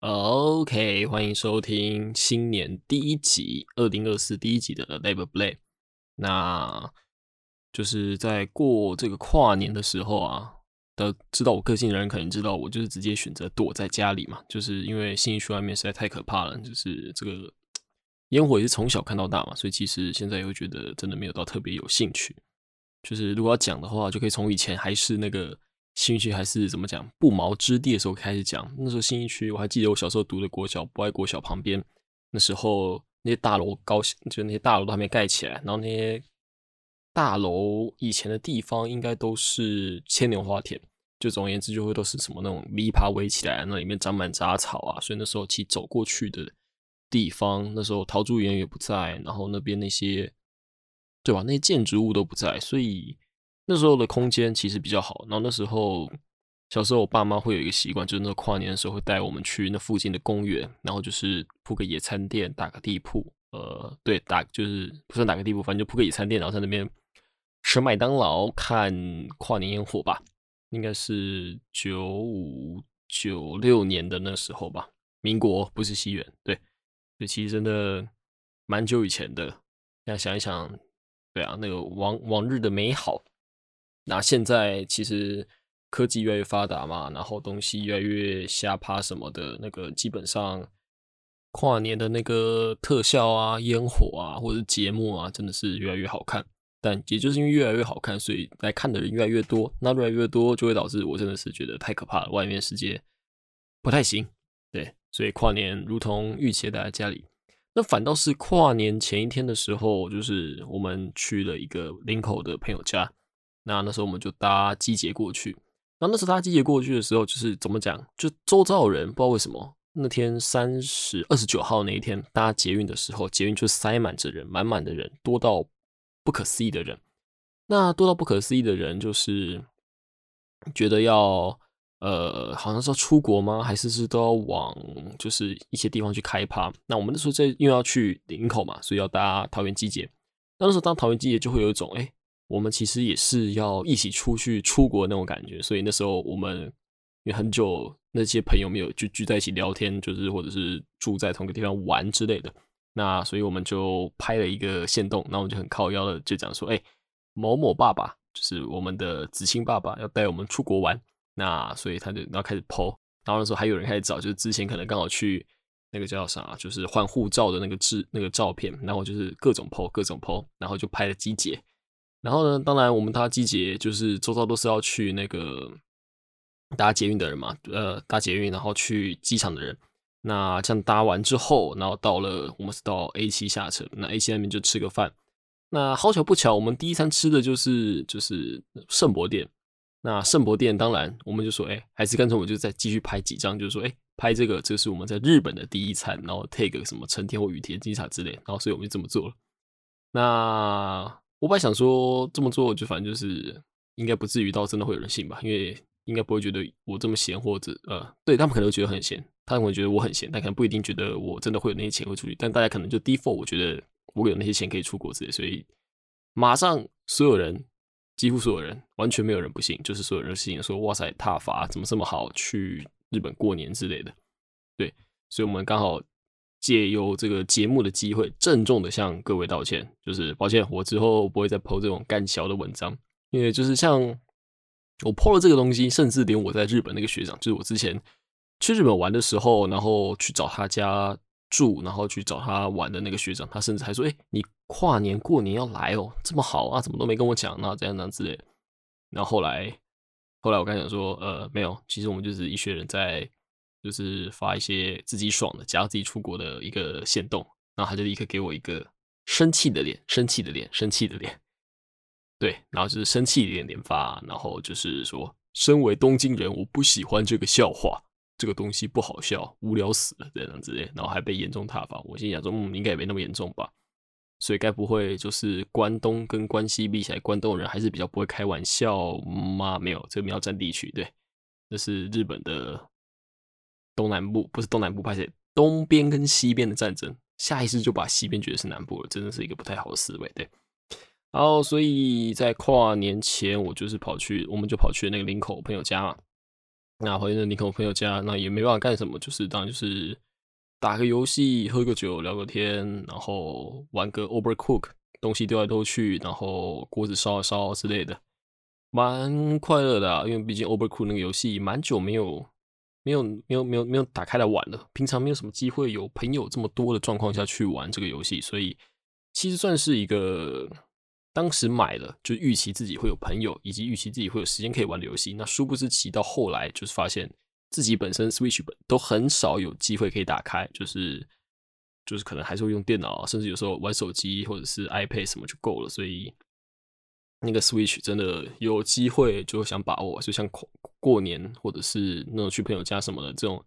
OK，欢迎收听新年第一集，二零二四第一集的 Labor Play。那就是在过这个跨年的时候啊，的知道我个性的人可能知道，我就是直接选择躲在家里嘛，就是因为新一区外面实在太可怕了，就是这个烟火也是从小看到大嘛，所以其实现在也会觉得真的没有到特别有兴趣。就是如果要讲的话，就可以从以前还是那个。新一区还是怎么讲不毛之地的时候开始讲。那时候新一区，我还记得我小时候读的国小，不爱国小旁边，那时候那些大楼高，就那些大楼都还没盖起来。然后那些大楼以前的地方应该都是牵牛花田，就总而言之就会都是什么那种篱笆围起来，那里面长满杂草啊。所以那时候其走过去的地方，那时候陶朱园也不在，然后那边那些对吧？那些建筑物都不在，所以。那时候的空间其实比较好，然后那时候小时候我爸妈会有一个习惯，就是那跨年的时候会带我们去那附近的公园，然后就是铺个野餐垫，打个地铺，呃，对，打就是不算打个地铺，反正就铺个野餐垫，然后在那边吃麦当劳看跨年烟火吧，应该是九五九六年的那时候吧，民国不是西元，对，这其实真的蛮久以前的，现在想一想，对啊，那个往往日的美好。那现在其实科技越来越发达嘛，然后东西越来越瞎趴什么的，那个基本上跨年的那个特效啊、烟火啊，或者节目啊，真的是越来越好看。但也就是因为越来越好看，所以来看的人越来越多。那越来越多就会导致我真的是觉得太可怕了，外面世界不太行。对，所以跨年如同预期待在家里。那反倒是跨年前一天的时候，就是我们去了一个林口的朋友家。那那时候我们就搭机捷过去，然后那时候搭机捷过去的时候，就是怎么讲，就周遭人不知道为什么那天三十二十九号那一天搭捷运的时候，捷运就塞满着人，满满的人，多到不可思议的人。那多到不可思议的人，就是觉得要呃，好像是要出国吗？还是是都要往就是一些地方去开趴？那我们那时候在因为要去林口嘛，所以要搭桃园机捷。那时候当桃园机捷就会有一种哎。我们其实也是要一起出去出国那种感觉，所以那时候我们因为很久那些朋友没有就聚在一起聊天，就是或者是住在同个地方玩之类的，那所以我们就拍了一个线动，那我们就很靠腰的就讲说，哎，某某爸爸就是我们的子清爸爸要带我们出国玩，那所以他就然后开始 PO，然后那时候还有人开始找，就是之前可能刚好去那个叫啥，就是换护照的那个制那个照片，然后就是各种 PO 各种 PO，然后就拍了几节。然后呢？当然，我们搭机捷就是周遭都是要去那个搭捷运的人嘛，呃，搭捷运然后去机场的人。那这样搭完之后，然后到了我们是到 A 七下车，那 A 七那边就吃个饭。那好巧不巧，我们第一餐吃的就是就是圣博店。那圣博店当然我们就说，哎，还是干脆我就再继续拍几张，就是说，哎，拍这个，这是我们在日本的第一餐，然后 take 什么成田或羽田机场之类，然后所以我们就这么做了。那。我本来想说这么做，就反正就是应该不至于到真的会有人信吧，因为应该不会觉得我这么闲，或者呃，对他们可能觉得很闲，他们会觉得我很闲，但可能不一定觉得我真的会有那些钱会出去。但大家可能就 default，我觉得我有那些钱可以出国之类，所以马上所有人，几乎所有人，完全没有人不信，就是所有人信说哇塞，踏法怎么这么好，去日本过年之类的。对，所以我们刚好。借由这个节目的机会，郑重的向各位道歉，就是抱歉，我之后不会再 po 这种干小的文章，因为就是像我 po 了这个东西，甚至连我在日本那个学长，就是我之前去日本玩的时候，然后去找他家住，然后去找他玩的那个学长，他甚至还说：“哎，你跨年过年要来哦，这么好啊，怎么都没跟我讲那这样那之类。”然后后来，后来我刚讲说：“呃，没有，其实我们就是一群人在。”就是发一些自己爽的，假如自己出国的一个线动，然后他就立刻给我一个生气的脸，生气的脸，生气的脸，对，然后就是生气的脸连发，然后就是说，身为东京人，我不喜欢这个笑话，这个东西不好笑，无聊死了这样之类，然后还被严重挞伐。我心想说，嗯，应该也没那么严重吧，所以该不会就是关东跟关西比起来，关东人还是比较不会开玩笑吗？没有，这个苗占地区，对，这是日本的。东南部不是东南部，拍摄东边跟西边的战争，下意识就把西边觉得是南部了，真的是一个不太好的思维。对，然后所以在跨年前，我就是跑去，我们就跑去那个林口朋友家嘛。那回呢，你跟我朋友家，那也没办法干什么，就是当然就是打个游戏、喝个酒、聊个天，然后玩个 Overcook，东西丢来丢去，然后锅子烧一烧之类的，蛮快乐的。啊因为毕竟 Overcook 那个游戏蛮久没有、没有、没有、没有、没有打开来玩了，平常没有什么机会有朋友这么多的状况下去玩这个游戏，所以其实算是一个。当时买了，就预期自己会有朋友，以及预期自己会有时间可以玩的游戏。那殊不知，骑到后来就是发现自己本身 Switch 本都很少有机会可以打开，就是就是可能还是会用电脑，甚至有时候玩手机或者是 iPad 什么就够了。所以那个 Switch 真的有机会就想把握，就像过过年或者是那种去朋友家什么的这种。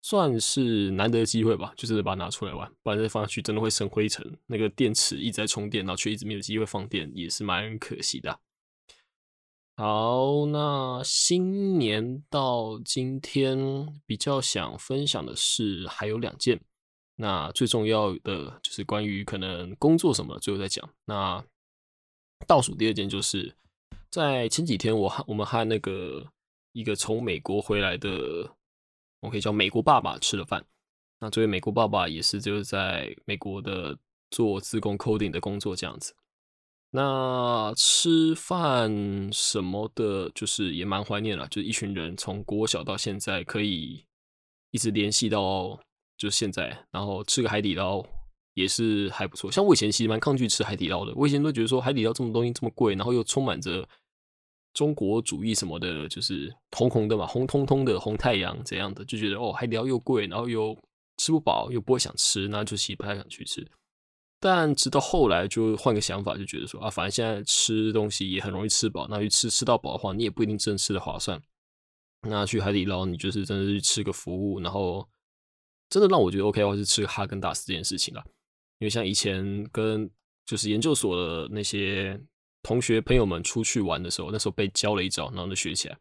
算是难得的机会吧，就是把它拿出来玩，不然再放下去真的会生灰尘。那个电池一直在充电，然后却一直没有机会放电，也是蛮可惜的。好，那新年到今天比较想分享的是还有两件，那最重要的就是关于可能工作什么，最后再讲。那倒数第二件就是在前几天，我和我们和那个一个从美国回来的。我可以叫美国爸爸吃了饭。那这位美国爸爸也是就是在美国的做自工 coding 的工作这样子。那吃饭什么的，就是也蛮怀念了，就是一群人从国小到现在可以一直联系到就现在，然后吃个海底捞也是还不错。像我以前其实蛮抗拒吃海底捞的，我以前都觉得说海底捞这么东西这么贵，然后又充满着。中国主义什么的，就是红红的嘛，红彤彤的红太阳怎样的，就觉得哦，海底捞又贵，然后又吃不饱，又不会想吃，那就其实不太想去吃。但直到后来就换个想法，就觉得说啊，反正现在吃东西也很容易吃饱，那去吃吃到饱的话，你也不一定真的吃的划算。那去海底捞，你就是真的去吃个服务，然后真的让我觉得 OK 的话，是吃哈根达斯这件事情了。因为像以前跟就是研究所的那些。同学朋友们出去玩的时候，那时候被教了一招，然后就学起来。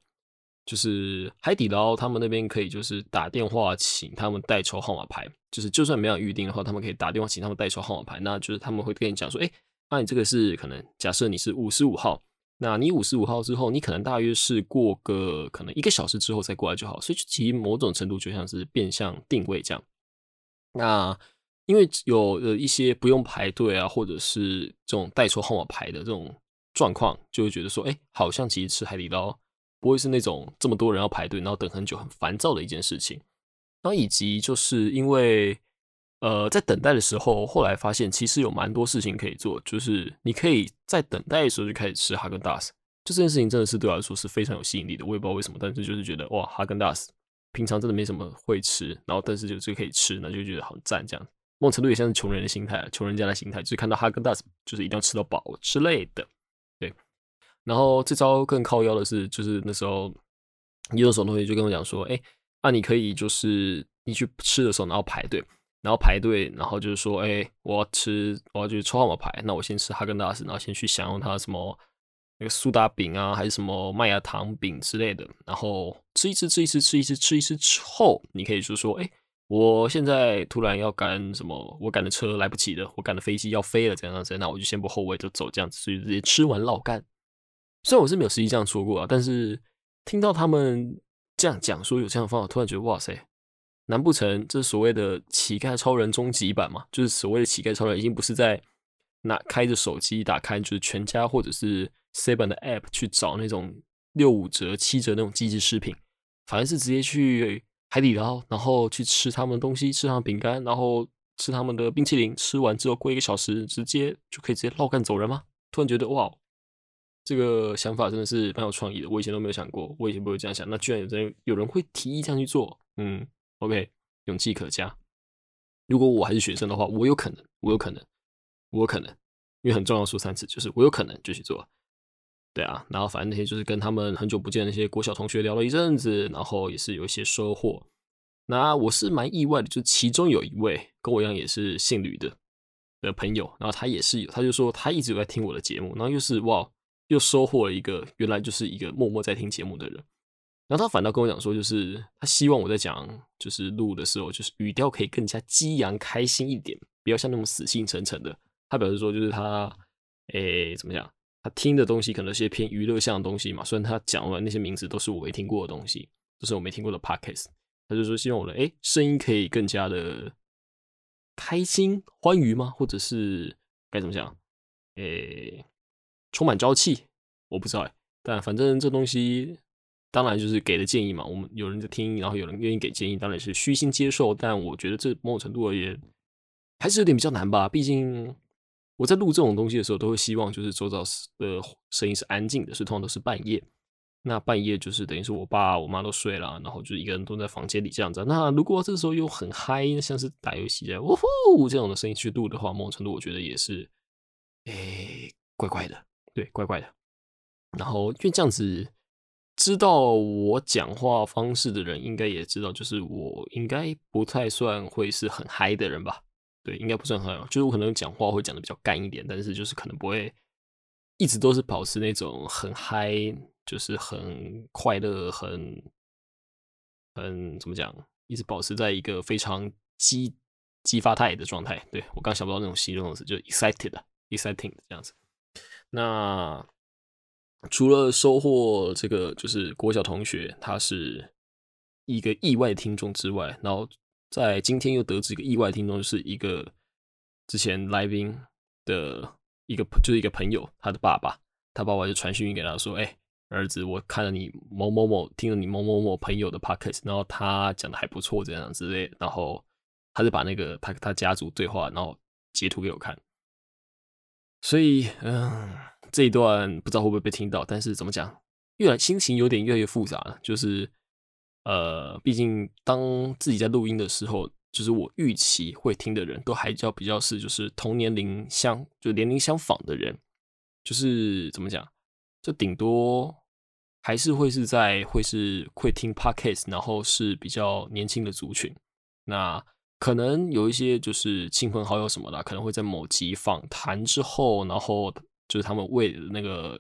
就是海底捞他们那边可以，就是打电话请他们代抽号码牌。就是就算没有预定的话，他们可以打电话请他们代抽号码牌。那就是他们会跟你讲说：“哎，那你这个是可能假设你是五十五号，那你五十五号之后，你可能大约是过个可能一个小时之后再过来就好。”所以其实某种程度就像是变相定位这样。那因为有呃一些不用排队啊，或者是这种代抽号码牌的这种。状况就会觉得说，哎，好像其实吃海底捞不会是那种这么多人要排队，然后等很久很烦躁的一件事情。然后以及就是因为，呃，在等待的时候，后来发现其实有蛮多事情可以做，就是你可以在等待的时候就开始吃哈根达斯。就这件事情真的是对我来说是非常有吸引力的。我也不知道为什么，但是就是觉得哇，哈根达斯平常真的没什么会吃，然后但是就这个可以吃，那就觉得很赞。这样某种程度也像是穷人的心态，穷人家的心态，就是看到哈根达斯就是一定要吃到饱之类的。对然后这招更靠腰的是，就是那时候，一的手同学就跟我讲说，哎，那你可以就是你去吃的时候，然后排队，然后排队，然后就是说，哎，我要吃，我要去抽号码牌，那我先吃哈根达斯，然后先去享用它什么那个苏打饼啊，还是什么麦芽糖饼之类的，然后吃一次，吃一次，吃一次，吃一次之后，你可以就说，哎，我现在突然要赶什么，我赶的车来不及了，我赶的飞机要飞了，这样子，那我就先不后位就走这样子，所以直接吃完老干。虽然我是没有实际这样说过啊，但是听到他们这样讲说有这样的方法，突然觉得哇塞，难不成这所谓的乞丐超人终极版嘛？就是所谓的乞丐超人已经不是在拿开着手机打开就是全家或者是 Seven 的 App 去找那种六五折、七折那种机制食品，反而是直接去海底捞，然后去吃他们东西，吃他们饼干，然后吃他们的冰淇淋，吃完之后过一个小时，直接就可以直接绕干走人吗？突然觉得哇！这个想法真的是蛮有创意的，我以前都没有想过，我以前不会这样想。那居然有人有人会提议这样去做，嗯，OK，勇气可嘉。如果我还是学生的话，我有可能，我有可能，我有可能，因为很重要说三次，就是我有可能就去做。对啊，然后反正那天就是跟他们很久不见那些国小同学聊了一阵子，然后也是有一些收获。那我是蛮意外的，就其中有一位跟我一样也是姓吕的的朋友，然后他也是有，他就说他一直有在听我的节目，然后又是哇。又收获了一个原来就是一个默默在听节目的人，然后他反倒跟我讲说，就是他希望我在讲就是录的时候，就是语调可以更加激昂开心一点，不要像那种死气沉沉的。他表示说，就是他诶怎么讲，他听的东西可能是些偏娱乐向的东西嘛，虽然他讲完那些名字都是我没听过的东西，都是我没听过的 podcast。他就说希望我的哎声音可以更加的开心欢愉吗？或者是该怎么讲？诶，充满朝气？我不知道哎，但反正这东西当然就是给的建议嘛。我们有人在听，然后有人愿意给建议，当然是虚心接受。但我觉得这某种程度而言还是有点比较难吧。毕竟我在录这种东西的时候，都会希望就是周遭的声音是安静的，所以通常都是半夜。那半夜就是等于是我爸我妈都睡了，然后就一个人蹲在房间里这样子。那如果这时候又很嗨，像是打游戏这样呜呼这样的声音去录的话，某种程度我觉得也是，诶，怪怪的，对，怪怪的。然后因为这样子，知道我讲话方式的人应该也知道，就是我应该不太算会是很嗨的人吧？对，应该不算很，就是我可能讲话会讲的比较干一点，但是就是可能不会一直都是保持那种很嗨。就是很快乐，很很怎么讲，一直保持在一个非常激激发态的状态。对我刚想不到那种形容词，就 excited，exciting 这样子。那除了收获这个就是国小同学，他是一个意外听众之外，然后在今天又得知一个意外听众，是一个之前来宾的一个就是一个朋友，他的爸爸，他爸爸就传讯息给他说：“哎。”儿子，我看了你某某某，听了你某某某朋友的 podcast，然后他讲的还不错，这样之类，然后他就把那个他他家族对话，然后截图给我看。所以，嗯，这一段不知道会不会被听到，但是怎么讲，越来心情有点越来越复杂了。就是，呃，毕竟当自己在录音的时候，就是我预期会听的人都还叫比较是就是同年龄相就年龄相仿的人，就是怎么讲。就顶多还是会是在会是会听 podcast，然后是比较年轻的族群。那可能有一些就是亲朋好友什么的，可能会在某集访谈之后，然后就是他们为那个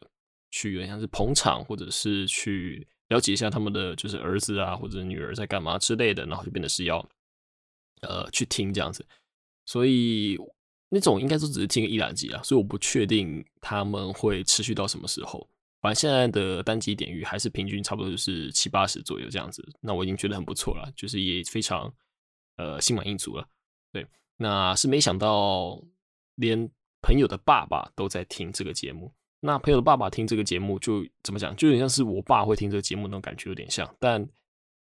去有点像是捧场，或者是去了解一下他们的就是儿子啊或者女儿在干嘛之类的，然后就变得是要呃去听这样子。所以那种应该都只是听个一两集啊，所以我不确定他们会持续到什么时候。反正现在的单集点阅还是平均差不多就是七八十左右这样子，那我已经觉得很不错了，就是也非常呃心满意足了。对，那是没想到连朋友的爸爸都在听这个节目。那朋友的爸爸听这个节目，就怎么讲，就有点像是我爸会听这个节目那种感觉，有点像，但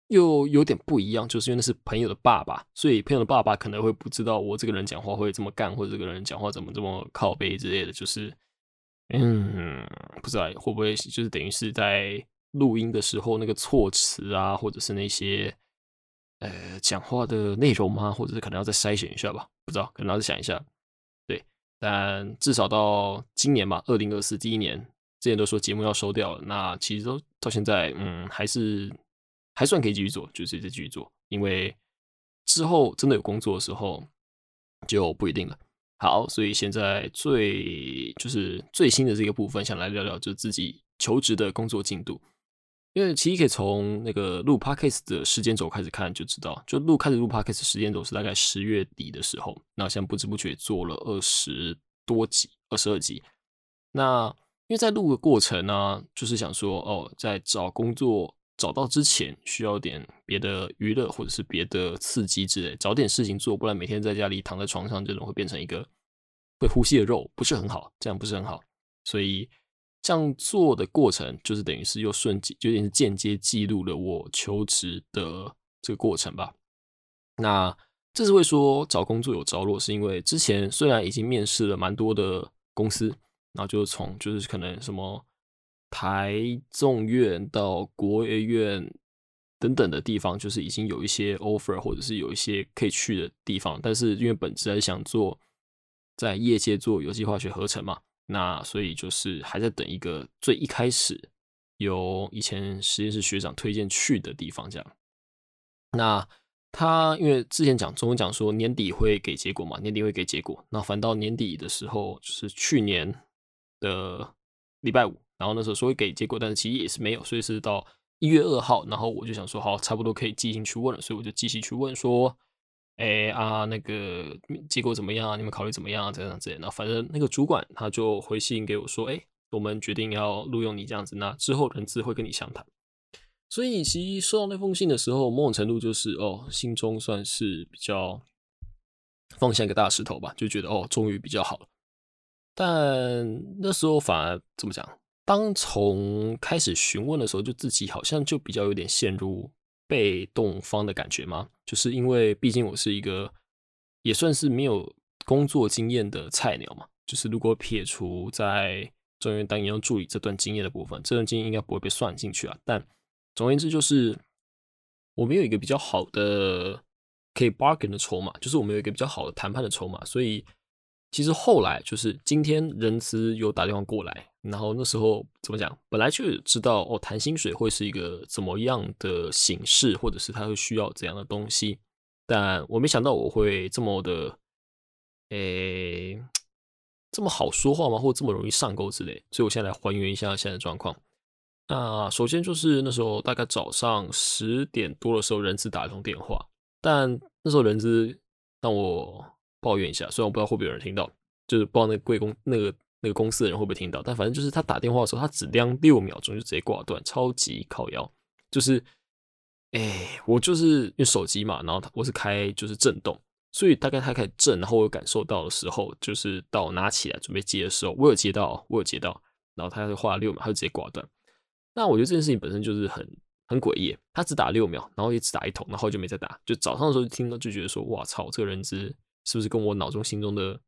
又有点不一样，就是因为那是朋友的爸爸，所以朋友的爸爸可能会不知道我这个人讲话会这么干，或者这个人讲话怎么这么靠背之类的，就是。嗯，不知道会不会就是等于是在录音的时候那个措辞啊，或者是那些呃讲话的内容吗？或者是可能要再筛选一下吧？不知道，可能要再想一下。但至少到今年嘛，二零二四第一年，之前都说节目要收掉了，那其实都到现在，嗯，还是还算可以继续做，就是再继续做，因为之后真的有工作的时候就不一定了。好，所以现在最就是最新的这个部分，想来聊聊就自己求职的工作进度。因为其实可以从那个录 podcast 的时间轴开始看，就知道，就录开始录 podcast 时间轴是大概十月底的时候。那现在不知不觉做了二十多集，二十二集。那因为在录的过程呢，就是想说，哦，在找工作。找到之前需要点别的娱乐或者是别的刺激之类，找点事情做，不然每天在家里躺在床上，这种会变成一个会呼吸的肉，不是很好，这样不是很好。所以这样做的过程，就是等于是又顺记，有点是间接记录了我求职的这个过程吧。那这是会说找工作有着落，是因为之前虽然已经面试了蛮多的公司，然后就是从就是可能什么。台众院到国学院等等的地方，就是已经有一些 offer，或者是有一些可以去的地方。但是因为本质还是想做在业界做有机化学合成嘛，那所以就是还在等一个最一开始由以前实验室学长推荐去的地方。这样，那他因为之前讲中文讲说年底会给结果嘛，年底会给结果。那反到年底的时候，就是去年的礼拜五。然后那时候说会给结果，但是其实也是没有，所以是到一月二号，然后我就想说，好，差不多可以继续去问了，所以我就继续去问说，哎啊，那个结果怎么样啊？你们考虑怎么样啊？这样子，那反正那个主管他就回信给我说，哎，我们决定要录用你这样子，那之后人资会跟你详谈。所以其实收到那封信的时候，某种程度就是哦，心中算是比较放下一个大石头吧，就觉得哦，终于比较好了。但那时候反而怎么讲？当从开始询问的时候，就自己好像就比较有点陷入被动方的感觉吗，就是因为毕竟我是一个也算是没有工作经验的菜鸟嘛，就是如果撇除在中原当研究助理这段经验的部分，这段经验应该不会被算进去啊，但。总而言之，就是我们有一个比较好的可以 bargain 的筹码，就是我们有一个比较好的谈判的筹码。所以其实后来就是今天仁慈有打电话过来，然后那时候怎么讲，本来就知道哦，谈薪水会是一个怎么样的形式，或者是他会需要怎样的东西，但我没想到我会这么的，诶，这么好说话吗？或这么容易上钩之类。所以我现在来还原一下现在的状况。那首先就是那时候大概早上十点多的时候，人资打一通电话，但那时候人资让我抱怨一下，虽然我不知道会不会有人听到，就是不知道那个贵公那个那个公司的人会不会听到，但反正就是他打电话的时候，他只亮六秒钟就直接挂断，超级靠腰。就是，哎，我就是用手机嘛，然后我是开就是震动，所以大概他开始震，然后我感受到的时候，就是到拿起来准备接的时候，我有接到，我有接到，然后他就画六秒，他就直接挂断。那我觉得这件事情本身就是很很诡异，他只打六秒，然后也只打一通，然后就没再打。就早上的时候听到就觉得说，哇操，这个人资是不是跟我脑中心中的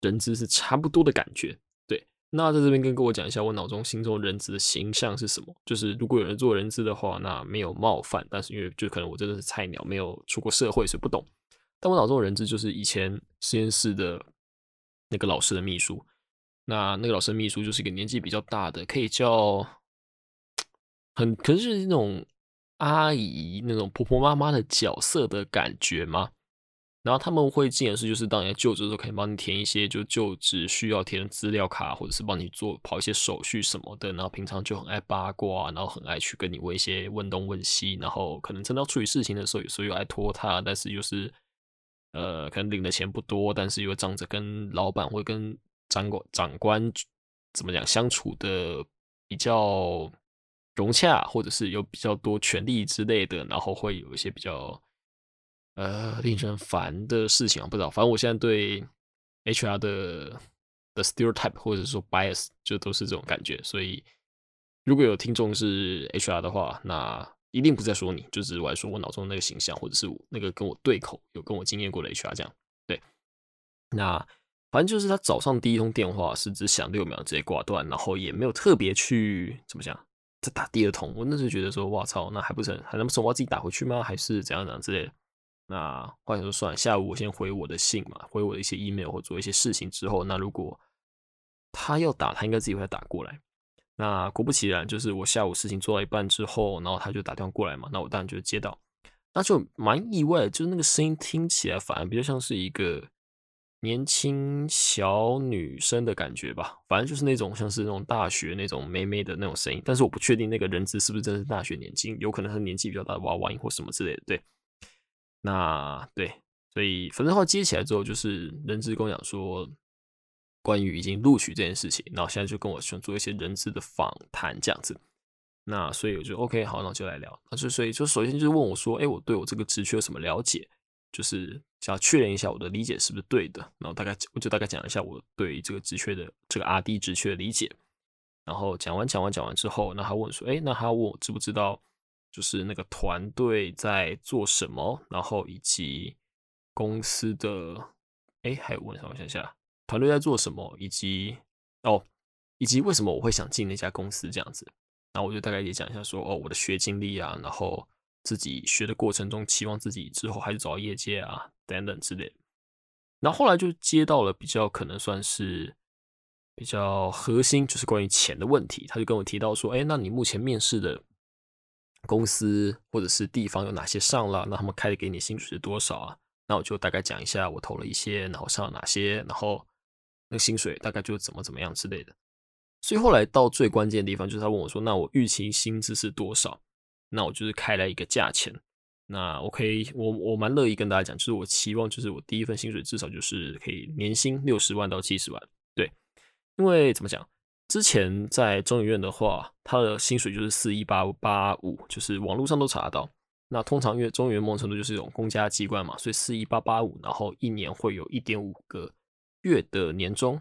人资是差不多的感觉？对，那在这边跟跟我讲一下，我脑中心中人资的形象是什么？就是如果有人做人资的话，那没有冒犯，但是因为就可能我真的是菜鸟，没有出过社会，所以不懂。但我脑中的人资就是以前实验室的那个老师的秘书，那那个老师的秘书就是一个年纪比较大的，可以叫。很可能是那种阿姨、那种婆婆妈妈的角色的感觉吗？然后他们会进的是，就是当你在就职的时候，可以帮你填一些就就职需要填的资料卡，或者是帮你做跑一些手续什么的。然后平常就很爱八卦，然后很爱去跟你问一些问东问西。然后可能真的要处理事情的时候，有时候又爱拖沓，但是又是呃，可能领的钱不多，但是又仗着跟老板或跟长官长官怎么讲相处的比较。融洽，或者是有比较多权利之类的，然后会有一些比较呃令人烦的事情啊，不知道。反正我现在对 HR 的的 stereotype 或者说 bias 就都是这种感觉。所以如果有听众是 HR 的话，那一定不在说你，就是我来说我脑中那个形象，或者是我那个跟我对口、有跟我经验过的 HR 这样。对，那反正就是他早上第一通电话是只响六秒直接挂断，然后也没有特别去怎么讲。再打第二通，我那时候觉得说，哇操，那还不成，还能不成我自己打回去吗？还是怎样怎样之类的？那后来说算了，下午我先回我的信嘛，回我的一些 email 或做一些事情之后，那如果他要打，他应该自己会打过来。那果不其然，就是我下午事情做到一半之后，然后他就打电话过来嘛，那我当然就接到，那就蛮意外，就是那个声音听起来反而比较像是一个。年轻小女生的感觉吧，反正就是那种像是那种大学那种妹妹的那种声音，但是我不确定那个人资是不是真的是大学年轻，有可能是年纪比较大的娃娃音或什么之类的。对，那对，所以反正话接起来之后，就是人资跟我讲说，关于已经录取这件事情，然后现在就跟我想做一些人资的访谈这样子。那所以我就 OK，好，那我就来聊。那就所以就首先就是问我说，哎，我对我这个职缺有什么了解？就是想要确认一下我的理解是不是对的，然后大概我就大概讲一下我对这个职缺的这个 R D 职缺的理解，然后讲完讲完讲完之后，那他问说，哎，那他问我知不知道就是那个团队在做什么，然后以及公司的，哎，还有问什么？我想想，团队在做什么，以及哦，以及为什么我会想进那家公司这样子，然后我就大概也讲一下说，哦，我的学经历啊，然后。自己学的过程中，期望自己之后还是走到业界啊，等等之类。然后后来就接到了比较可能算是比较核心，就是关于钱的问题。他就跟我提到说：“哎，那你目前面试的公司或者是地方有哪些上了？那他们开的给你薪水是多少啊？”那我就大概讲一下我投了一些，然后上了哪些，然后那薪水大概就怎么怎么样之类的。所以后来到最关键的地方，就是他问我说：“那我预期薪资是多少？”那我就是开了一个价钱，那我可以，我我蛮乐意跟大家讲，就是我期望就是我第一份薪水至少就是可以年薪六十万到七十万，对，因为怎么讲，之前在中医院的话，他的薪水就是四一八八五，就是网络上都查得到。那通常因为中医院某种程度就是一种公家机关嘛，所以四一八八五，然后一年会有一点五个月的年终，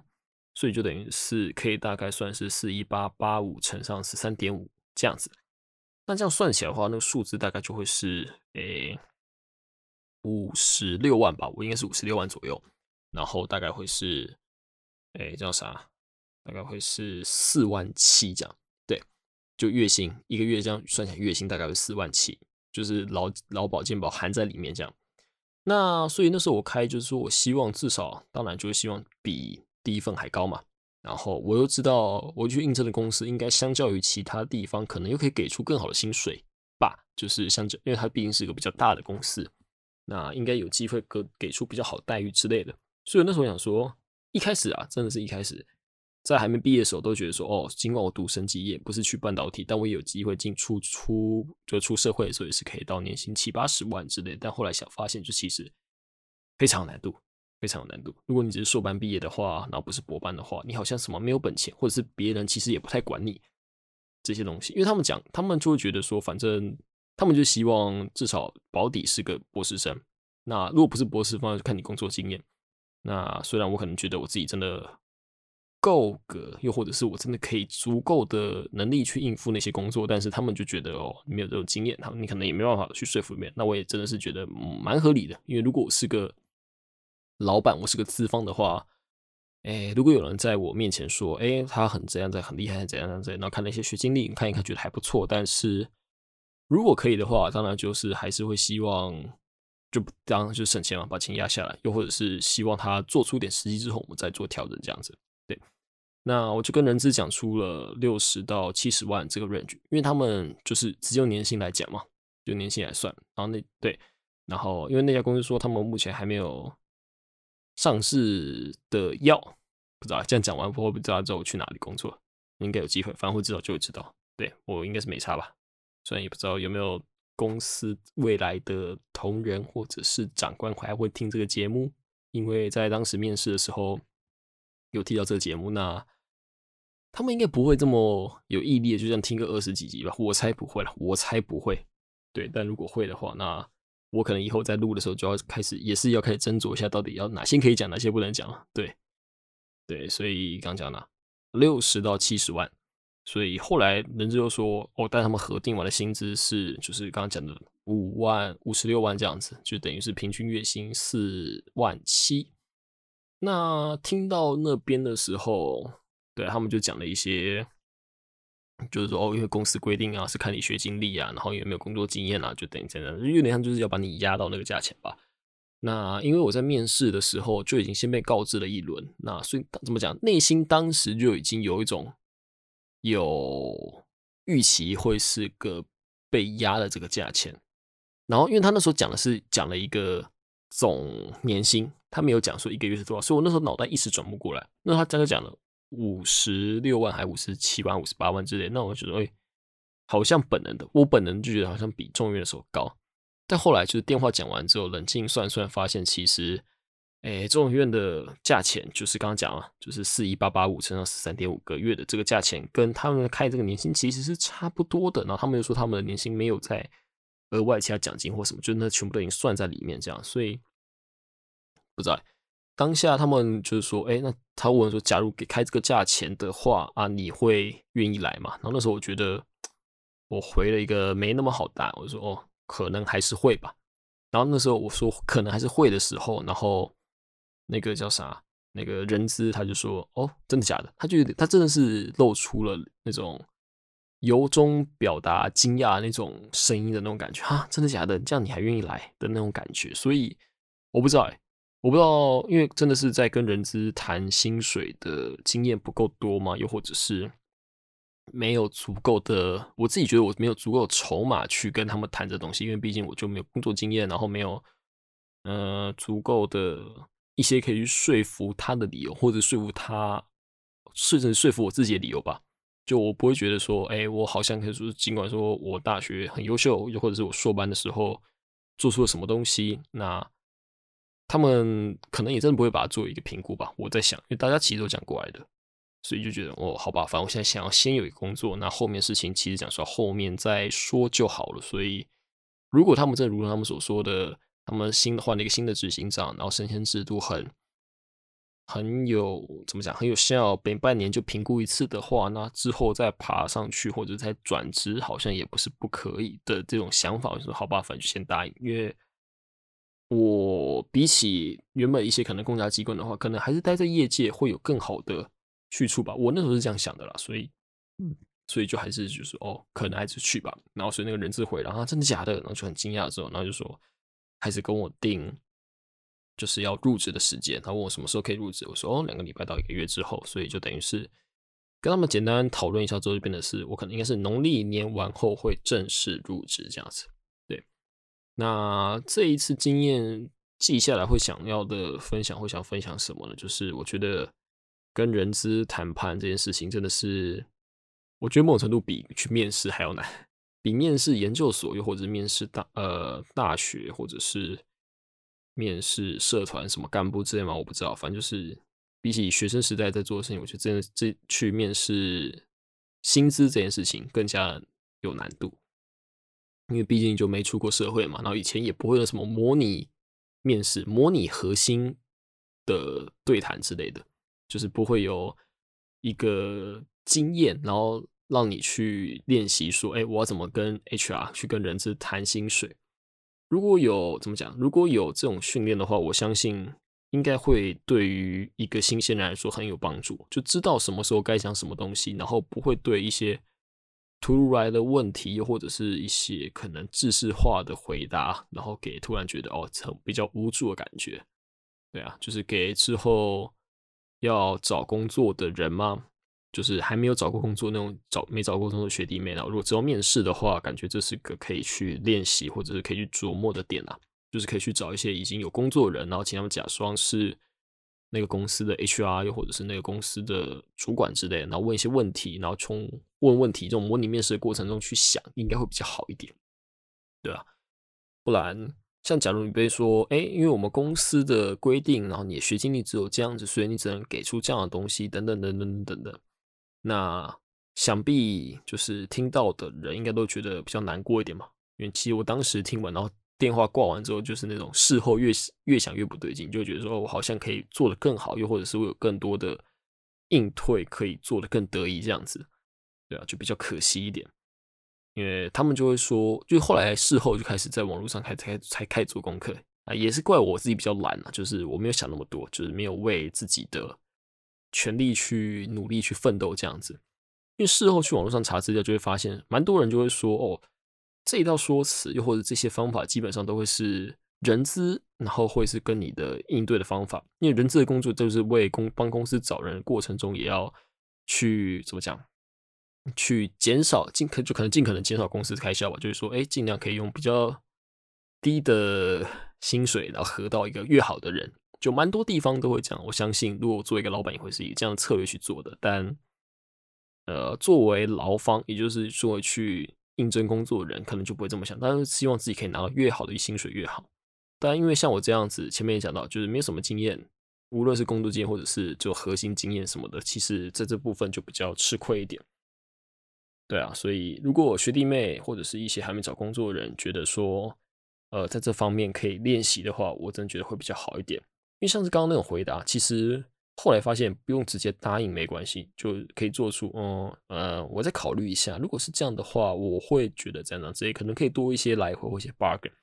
所以就等于是可以大概算是四一八八五乘上十三点五这样子。那这样算起来的话，那个数字大概就会是诶五十六万吧，我应该是五十六万左右，然后大概会是诶叫啥？大概会是四万七这样，对，就月薪一个月这样算起来，月薪大概是四万七，就是劳劳保健保含在里面这样。那所以那时候我开就是说我希望至少，当然就是希望比第一份还高嘛。然后我又知道我去应征的公司应该相较于其他地方可能又可以给出更好的薪水吧，就是相较，因为它毕竟是一个比较大的公司，那应该有机会给给出比较好待遇之类的。所以那时候想说，一开始啊，真的是一开始。在还没毕业的时候，都觉得说，哦，尽管我读生技业不是去半导体，但我也有机会进出出就出社会的时候，也是可以到年薪七八十万之类。但后来想发现，就其实非常有难度，非常有难度。如果你只是硕班毕业的话，然后不是博班的话，你好像什么没有本钱，或者是别人其实也不太管你这些东西，因为他们讲，他们就会觉得说，反正他们就希望至少保底是个博士生。那如果不是博士方，就看你工作经验。那虽然我可能觉得我自己真的。够格，又或者是我真的可以足够的能力去应付那些工作，但是他们就觉得哦，你没有这种经验，他们你可能也没办法去说服别人。那我也真的是觉得蛮合理的，因为如果我是个老板，我是个资方的话，哎，如果有人在我面前说，哎，他很怎样在很厉害，怎样怎样，然后看那些学经历，看一看觉得还不错，但是如果可以的话，当然就是还是会希望就当就省钱嘛，把钱压下来，又或者是希望他做出点实际之后，我们再做调整，这样子。那我就跟人资讲出了六十到七十万这个 range，因为他们就是只用年薪来讲嘛，就年薪来算。然后那对，然后因为那家公司说他们目前还没有上市的药，不知道这样讲完会不知道之后去哪里工作，应该有机会，反正会知道就会知道。对我应该是没差吧，虽然也不知道有没有公司未来的同仁或者是长官还会听这个节目，因为在当时面试的时候有提到这个节目，那。他们应该不会这么有毅力，就这样听个二十几集吧？我猜不会了，我猜不会。对，但如果会的话，那我可能以后在录的时候就要开始，也是要开始斟酌一下，到底要哪些可以讲，哪些不能讲了。对，对，所以刚讲了六十到七十万，所以后来人资又说，哦，但他们核定完的薪资是，就是刚刚讲的五万、五十六万这样子，就等于是平均月薪四万七。那听到那边的时候。对他们就讲了一些，就是说哦，因为公司规定啊，是看你学经历啊，然后有没有工作经验啊，就等于这样，有点像就是要把你压到那个价钱吧。那因为我在面试的时候就已经先被告知了一轮，那所以怎么讲，内心当时就已经有一种有预期会是个被压的这个价钱。然后因为他那时候讲的是讲了一个总年薪，他没有讲说一个月是多少，所以我那时候脑袋一时转不过来。那他刚才讲了。五十六万还五十七万五十八万之类，那我觉得哎，好像本能的，我本能就觉得好像比中院的时候高。但后来就是电话讲完之后，冷静算算，发现其实，哎，中院的价钱就是刚刚讲了，就是四一八八五乘上十三点五个月的这个价钱，跟他们开这个年薪其实是差不多的。然后他们又说他们的年薪没有在额外其他奖金或什么，就那全部都已经算在里面，这样，所以不知道。当下他们就是说，哎，那他问说，假如给开这个价钱的话啊，你会愿意来吗？然后那时候我觉得，我回了一个没那么好答，我说哦，可能还是会吧。然后那时候我说可能还是会的时候，然后那个叫啥，那个人资他就说，哦，真的假的？他就他真的是露出了那种由衷表达惊讶那种声音的那种感觉，哈，真的假的？这样你还愿意来的那种感觉？所以我不知道哎。我不知道，因为真的是在跟人资谈薪水的经验不够多吗？又或者是没有足够的，我自己觉得我没有足够筹码去跟他们谈这东西，因为毕竟我就没有工作经验，然后没有呃足够的一些可以去说服他的理由，或者说服他，甚至说服我自己的理由吧。就我不会觉得说，哎，我好像可以说，尽管说我大学很优秀，又或者是我硕班的时候做出了什么东西，那。他们可能也真的不会把它做一个评估吧，我在想，因为大家其实都讲过来的，所以就觉得哦，好吧，反正我现在想要先有一个工作，那后面事情其实讲说后面再说就好了。所以如果他们真的如他们所说的，他们新换了一个新的执行长，然后升迁制度很很有怎么讲很有效，每半年就评估一次的话，那之后再爬上去或者再转职，好像也不是不可以的这种想法。我说好吧，反正就先答应，因为我比起原本一些可能公家机关的话，可能还是待在业界会有更好的去处吧。我那时候是这样想的啦，所以嗯，所以就还是就是哦，可能还是去吧。然后所以那个人质回然后真的假的？然后就很惊讶之后，然后就说。开始跟我定就是要入职的时间，他问我什么时候可以入职，我说哦两个礼拜到一个月之后，所以就等于是跟他们简单讨论一下之后，就变得是我可能应该是农历年完后会正式入职这样子。对，那这一次经验记下来会想要的分享，会想分享什么呢？就是我觉得跟人资谈判这件事情真的是，我觉得某种程度比去面试还要难。比面试研究所，又或者面试大呃大学，或者是面试社团什么干部之类嘛，我不知道。反正就是比起学生时代在做的事情，我觉得真的这去面试薪资这件事情更加有难度，因为毕竟就没出过社会嘛。然后以前也不会有什么模拟面试、模拟核心的对谈之类的，就是不会有一个经验，然后。让你去练习说，哎，我要怎么跟 HR 去跟人资谈薪水？如果有怎么讲？如果有这种训练的话，我相信应该会对于一个新鲜人来说很有帮助，就知道什么时候该讲什么东西，然后不会对一些突如来的问题，又或者是一些可能知识化的回答，然后给突然觉得哦，很比较无助的感觉。对啊，就是给之后要找工作的人吗？就是还没有找过工作那种找没找过工作的学弟妹呢，如果只要面试的话，感觉这是个可以去练习或者是可以去琢磨的点啊。就是可以去找一些已经有工作人，然后请他们假装是那个公司的 HR，又或者是那个公司的主管之类，然后问一些问题，然后从问问题这种模拟面试的过程中去想，应该会比较好一点，对啊，不然像假如你被说，哎，因为我们公司的规定，然后你的学经历只有这样子，所以你只能给出这样的东西，等等等等等等等。那想必就是听到的人应该都觉得比较难过一点嘛，因为其实我当时听完，然后电话挂完之后，就是那种事后越越想越不对劲，就觉得说我好像可以做得更好，又或者是我有更多的应退可以做得更得意这样子，对啊，就比较可惜一点。因为他们就会说，就后来事后就开始在网络上开才才开始做功课啊，也是怪我自己比较懒啊，就是我没有想那么多，就是没有为自己的。全力去努力去奋斗这样子，因为事后去网络上查资料，就会发现蛮多人就会说，哦，这一套说辞又或者这些方法，基本上都会是人资，然后会是跟你的应对的方法。因为人资的工作就是为公帮公司找人的过程中，也要去怎么讲，去减少尽可就可能尽可能减少公司开销吧。就是说，哎，尽量可以用比较低的薪水，然后合到一个越好的人。就蛮多地方都会这样，我相信如果做一个老板也会是以这样的策略去做的。但，呃，作为劳方，也就是作为去应征工作的人，可能就不会这么想。但是希望自己可以拿到越好的薪水越好。但因为像我这样子，前面也讲到，就是没有什么经验，无论是工作经验或者是就核心经验什么的，其实在这部分就比较吃亏一点。对啊，所以如果学弟妹或者是一些还没找工作的人觉得说，呃，在这方面可以练习的话，我真的觉得会比较好一点。因为像是刚刚那种回答，其实后来发现不用直接答应没关系，就可以做出嗯呃，我再考虑一下。如果是这样的话，我会觉得这样子也可能可以多一些来回或一些 bargain，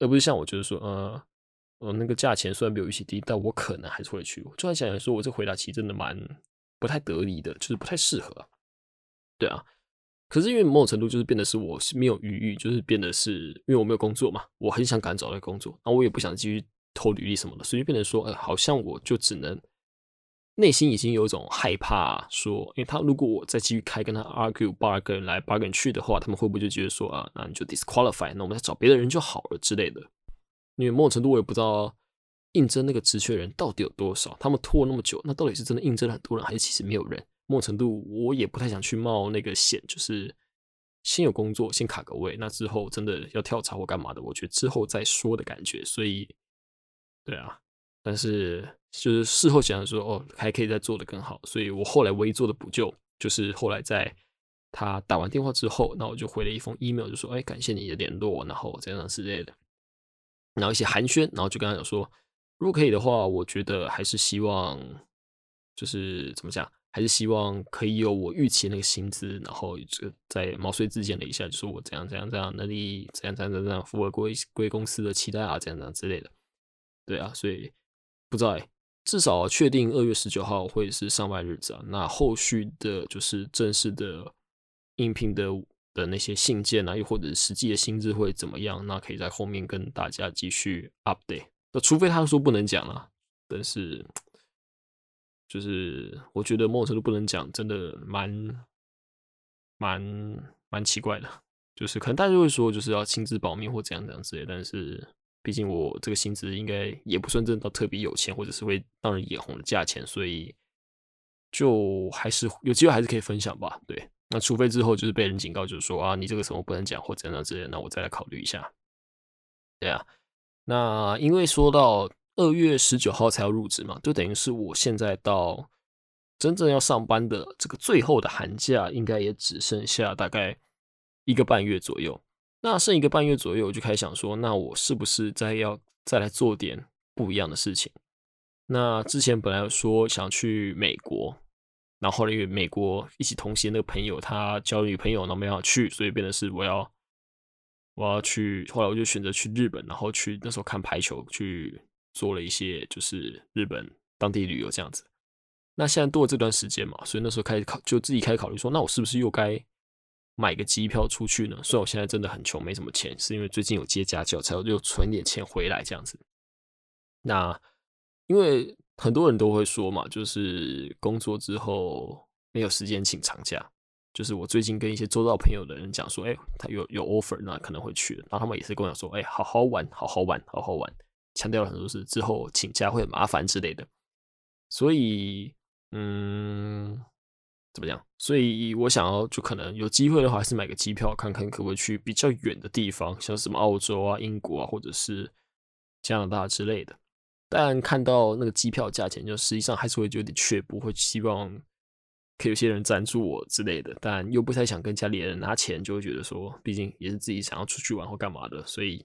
而不是像我就是说，呃呃那个价钱虽然比我预期低，但我可能还是会去。我突然想想说，我这回答其实真的蛮不太得力的，就是不太适合。对啊，可是因为某种程度就是变得是我是没有余裕，就是变得是因为我没有工作嘛，我很想赶找来工作，那我也不想继续。投履历什么的，所以就变成说，呃，好像我就只能内心已经有一种害怕，说，因为他如果我再继续开跟他 argue bargain 来 bargain 去的话，他们会不会就觉得说，啊，那你就 disqualify，那我们再找别的人就好了之类的。因为某种程度我也不知道应征那个职缺人到底有多少，他们拖了那么久，那到底是真的应征了很多人，还是其实没有人？某种程度我也不太想去冒那个险，就是先有工作先卡个位，那之后真的要跳槽或干嘛的，我觉得之后再说的感觉，所以。对啊，但是就是事后想说，哦，还可以再做的更好。所以我后来唯一做的补救，就是后来在他打完电话之后，那我就回了一封 email，就说，哎，感谢你的联络，然后这样之类的，然后一些寒暄，然后就跟他讲说，如果可以的话，我觉得还是希望，就是怎么讲，还是希望可以有我预期那个薪资，然后这个在毛遂自荐了一下，就说我怎样怎样怎样能力怎样怎样怎样符合归归公司的期待啊，这样这样之类的。对啊，所以不知道，至少确定二月十九号会是上班日子啊。那后续的就是正式的应聘的的那些信件啊，又或者实际的薪资会怎么样？那可以在后面跟大家继续 update。那除非他说不能讲了，但是。就是我觉得某种程度不能讲，真的蛮蛮蛮奇怪的。就是可能大家会说，就是要亲自保密或怎样怎样之类。但是毕竟我这个薪资应该也不算真的到特别有钱，或者是会让人眼红的价钱，所以就还是有机会还是可以分享吧。对，那除非之后就是被人警告，就是说啊，你这个什么不能讲或怎样之类，那我再来考虑一下。对啊，那因为说到。二月十九号才要入职嘛，就等于是我现在到真正要上班的这个最后的寒假，应该也只剩下大概一个半月左右。那剩一个半月左右，我就开始想说，那我是不是再要再来做点不一样的事情？那之前本来说想去美国，然后因为美国一起同行那个朋友他交女朋友，然后没法去，所以变得是我要我要去。后来我就选择去日本，然后去那时候看排球去。做了一些就是日本当地旅游这样子，那现在多了这段时间嘛，所以那时候开始考，就自己开始考虑说，那我是不是又该买个机票出去呢？虽然我现在真的很穷，没什么钱，是因为最近有接家教，才又存点钱回来这样子。那因为很多人都会说嘛，就是工作之后没有时间请长假，就是我最近跟一些周到朋友的人讲说，哎，他有有 offer，那可能会去，然后他们也是跟我讲说，哎，好好玩，好好玩，好好玩。强调了很多次，之后请假会很麻烦之类的，所以，嗯，怎么样？所以我想要就可能有机会的话，还是买个机票，看看可不可以去比较远的地方，像什么澳洲啊、英国啊，或者是加拿大之类的。但看到那个机票价钱，就实际上还是会有点却步，会希望可以有些人赞助我之类的，但又不太想跟家里人拿钱，就会觉得说，毕竟也是自己想要出去玩或干嘛的，所以。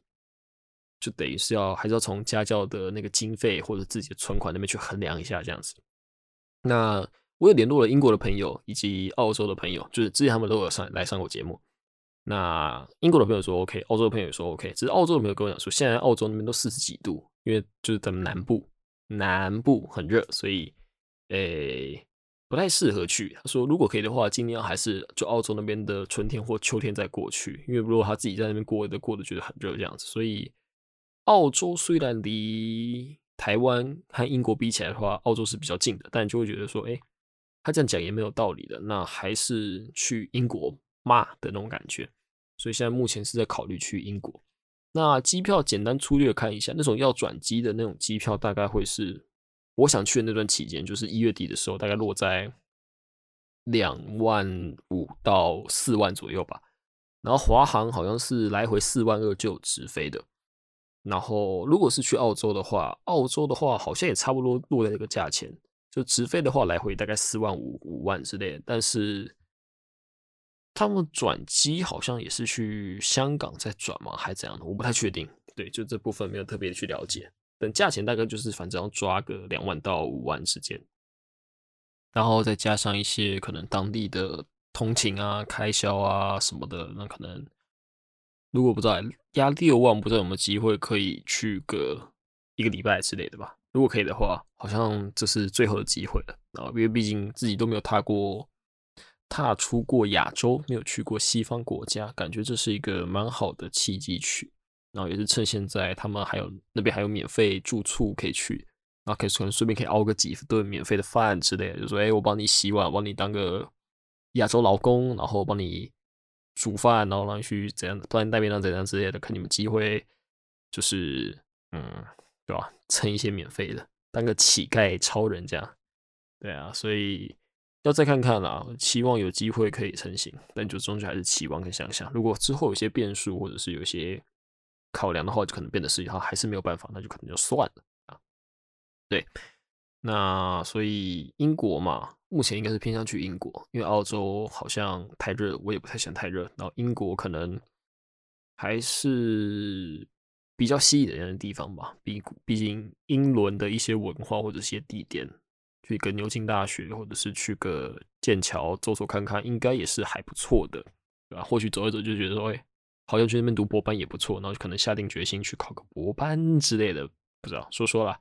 就等于是要还是要从家教的那个经费或者自己的存款那边去衡量一下这样子。那我有联络了英国的朋友以及澳洲的朋友，就是之前他们都有上来上过节目。那英国的朋友说 OK，澳洲的朋友说 OK，只是澳洲的朋友跟我讲说，现在澳洲那边都四十几度，因为就是咱们南部南部很热，所以诶不太适合去。他说如果可以的话，尽量还是就澳洲那边的春天或秋天再过去，因为如果他自己在那边过的过得觉得很热这样子，所以。澳洲虽然离台湾和英国比起来的话，澳洲是比较近的，但就会觉得说，哎，他这样讲也没有道理的。那还是去英国骂的那种感觉。所以现在目前是在考虑去英国。那机票简单粗略看一下，那种要转机的那种机票，大概会是我想去的那段期间，就是一月底的时候，大概落在两万五到四万左右吧。然后华航好像是来回四万二就直飞的。然后，如果是去澳洲的话，澳洲的话好像也差不多落在这个价钱。就直飞的话，来回大概四万五、五万之类的。但是他们转机好像也是去香港再转吗？还是怎样的？我不太确定。对，就这部分没有特别去了解。等价钱大概就是反正要抓个两万到五万之间，然后再加上一些可能当地的通勤啊、开销啊什么的，那可能。如果不知道压六万，不知道有没有机会可以去个一个礼拜之类的吧？如果可以的话，好像这是最后的机会了啊！因为毕竟自己都没有踏过、踏出过亚洲，没有去过西方国家，感觉这是一个蛮好的契机去。然后也是趁现在他们还有那边还有免费住处可以去，然后可以可能顺便可以熬个几顿免费的饭之类的，就说哎，我帮你洗碗，帮你当个亚洲劳工，然后帮你。煮饭，然后让你去怎样，不然带便当怎样之类的，看你们机会，就是嗯，对吧？蹭一些免费的，当个乞丐超人这样，对啊，所以要再看看啦，期望有机会可以成型，但就终究还是期望跟想象。如果之后有些变数或者是有些考量的话，就可能变得是，他还是没有办法，那就可能就算了啊。对，那所以英国嘛，目前应该是偏向去英国，因为澳洲好像太热，我也不太喜欢太热。然后英国可能还是比较吸引人的地方吧，毕毕竟英伦的一些文化或者一些地点，去个牛津大学或者是去个剑桥走走看看，应该也是还不错的，对吧？或许走一走就觉得说，哎，好像去那边读博班也不错，然后就可能下定决心去考个博班之类的，不知道说说了。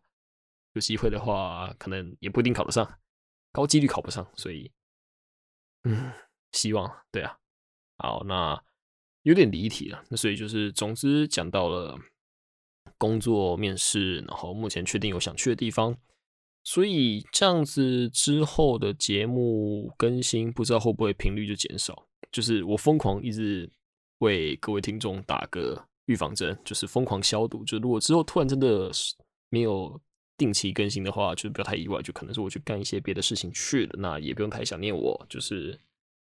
有机会的话，可能也不一定考得上，高几率考不上，所以，嗯，希望对啊。好，那有点离题了。那所以就是，总之讲到了工作面试，然后目前确定有想去的地方，所以这样子之后的节目更新，不知道会不会频率就减少。就是我疯狂一直为各位听众打个预防针，就是疯狂消毒。就如果之后突然真的没有。定期更新的话，就不要太意外，就可能是我去干一些别的事情去了，那也不用太想念我，就是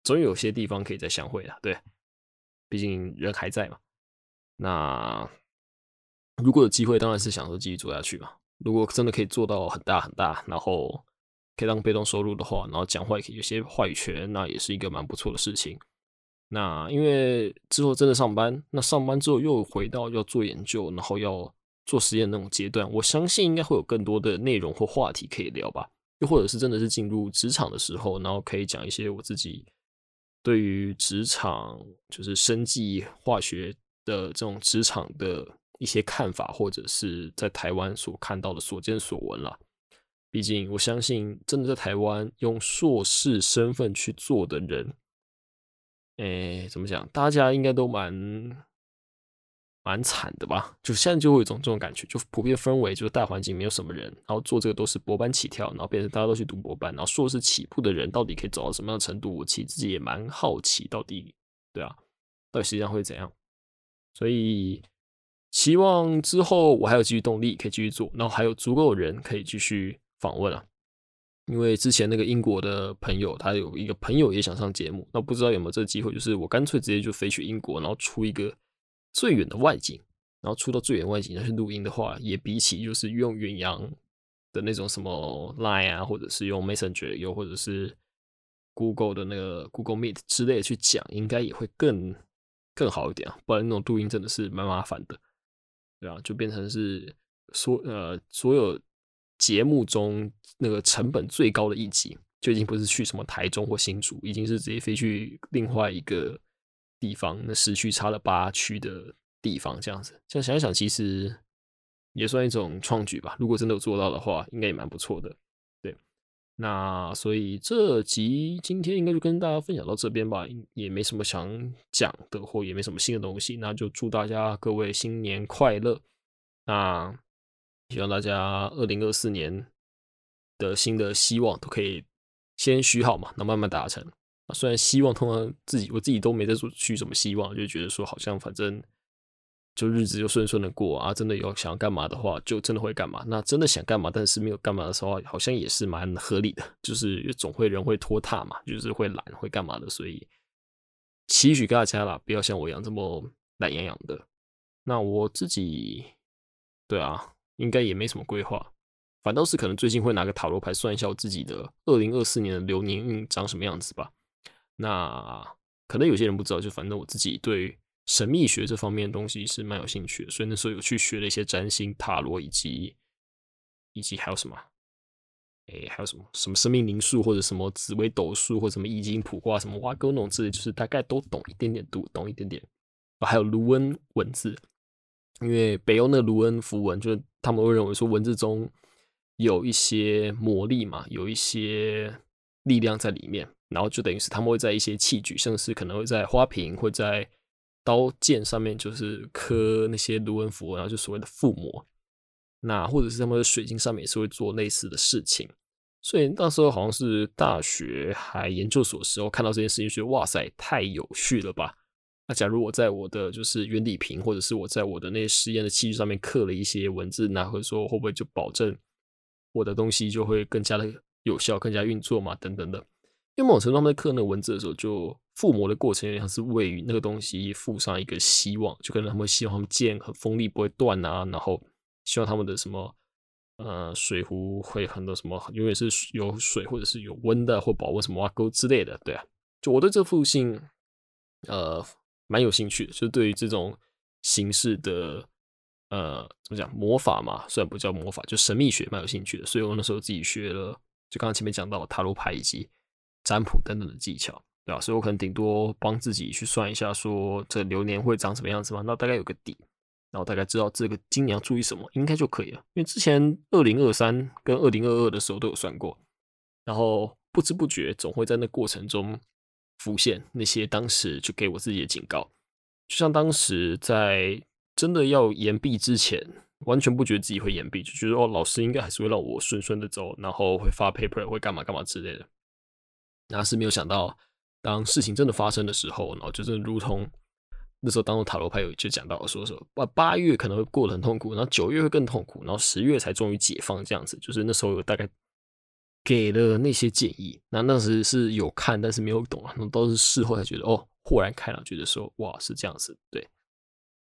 总有些地方可以再相会的，对，毕竟人还在嘛。那如果有机会，当然是想说继续做下去嘛。如果真的可以做到很大很大，然后可以当被动收入的话，然后讲话也可以有些话语权，那也是一个蛮不错的事情。那因为之后真的上班，那上班之后又回到要做研究，然后要。做实验那种阶段，我相信应该会有更多的内容或话题可以聊吧。又或者是真的是进入职场的时候，然后可以讲一些我自己对于职场就是生计化学的这种职场的一些看法，或者是在台湾所看到的所见所闻了。毕竟我相信，真的在台湾用硕士身份去做的人，哎，怎么讲？大家应该都蛮。蛮惨的吧，就现在就会有一种这种感觉，就普遍氛围就是大环境没有什么人，然后做这个都是博班起跳，然后变成大家都去读博班，然后硕士起步的人到底可以走到什么样的程度？我其实自己也蛮好奇，到底对啊，到底实际上会怎样？所以希望之后我还有继续动力可以继续做，然后还有足够的人可以继续访问啊。因为之前那个英国的朋友，他有一个朋友也想上节目，那不知道有没有这个机会？就是我干脆直接就飞去英国，然后出一个。最远的外景，然后出到最远外景要去录音的话，也比起就是用远洋的那种什么 Line 啊，或者是用 Messenger，又或者是 Google 的那个 Google Meet 之类的去讲，应该也会更更好一点啊。不然那种录音真的是蛮麻烦的，对啊，就变成是所呃所有节目中那个成本最高的一集，就已经不是去什么台中或新竹，已经是直接飞去另外一个。地方那时区差了八区的地方，这样子，这样想一想，其实也算一种创举吧。如果真的有做到的话，应该也蛮不错的。那所以这集今天应该就跟大家分享到这边吧，也没什么想讲的，或也没什么新的东西，那就祝大家各位新年快乐。那希望大家二零二四年的新的希望都可以先许好嘛，那慢慢达成。虽然希望通常自己我自己都没在做许什么希望，就觉得说好像反正就日子就顺顺的过啊。真的有想要干嘛的话，就真的会干嘛。那真的想干嘛，但是没有干嘛的时候，好像也是蛮合理的。就是总会人会拖沓嘛，就是会懒会干嘛的。所以期许大家啦，不要像我一样这么懒洋洋的。那我自己对啊，应该也没什么规划，反倒是可能最近会拿个塔罗牌算一下我自己的二零二四年的流年运长什么样子吧。那可能有些人不知道，就反正我自己对神秘学这方面的东西是蛮有兴趣的，所以那时候有去学了一些占星、塔罗，以及以及还有什么，哎，还有什么什么生命灵数，或者什么紫微斗数，或者什么易经卜卦，什么挖沟那种之类，就是大概都懂一点点，读懂一点点。还有卢恩文字，因为北欧那卢恩符文，就是他们会认为说文字中有一些魔力嘛，有一些力量在里面。然后就等于是他们会在一些器具，像是可能会在花瓶、会在刀剑上面，就是刻那些卢恩符，然后就所谓的附魔。那或者是他们的水晶上面也是会做类似的事情。所以那时候好像是大学还研究所时候看到这件事情，觉得哇塞，太有趣了吧！那假如我在我的就是原理瓶，或者是我在我的那些实验的器具上面刻了一些文字，那会说会不会就保证我的东西就会更加的有效、更加运作嘛？等等的。因为某种程度，他们在刻那个文字的时候，就附魔的过程，有点像是为于那个东西附上一个希望，就可能他们希望他们剑很锋利不会断啊，然后希望他们的什么呃，水壶会很多什么，永远是有水或者是有温的或保温什么挖沟之类的，对啊。就我对这副信，呃，蛮有兴趣的，就对于这种形式的，呃，怎么讲魔法嘛，虽然不叫魔法，就神秘学蛮有兴趣的。所以我那时候自己学了，就刚刚前面讲到塔罗牌以及占卜等等的技巧，对吧？所以我可能顶多帮自己去算一下，说这流年会长什么样子嘛，那大概有个底。然后大概知道这个今年要注意什么，应该就可以了。因为之前二零二三跟二零二二的时候都有算过，然后不知不觉总会在那过程中浮现那些当时就给我自己的警告。就像当时在真的要延毕之前，完全不觉得自己会延毕，就觉得哦，老师应该还是会让我顺顺的走，然后会发 paper，会干嘛干嘛之类的。那是没有想到，当事情真的发生的时候，然后就是如同。那时候，当中塔罗牌有就讲到说说，八八月可能会过得很痛苦，然后九月会更痛苦，然后十月才终于解放，这样子。就是那时候有大概给了那些建议，那那时是有看，但是没有懂啊，那都是事后才觉得哦，豁然开朗，觉得说哇是这样子，对。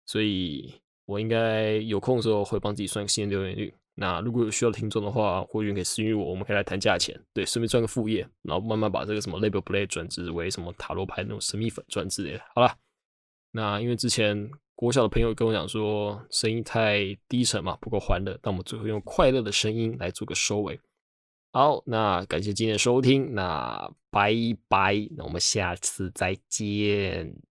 所以我应该有空的时候会帮自己算个新的留言率。那如果有需要听众的话，或许可以私信我，我们可以来谈价钱，对，顺便赚个副业，然后慢慢把这个什么 label play 转职为什么塔罗牌那种神秘粉钻之类。好了。那因为之前国小的朋友跟我讲说，声音太低沉嘛，不够欢乐，那我们最后用快乐的声音来做个收尾。好，那感谢今天的收听，那拜拜，那我们下次再见。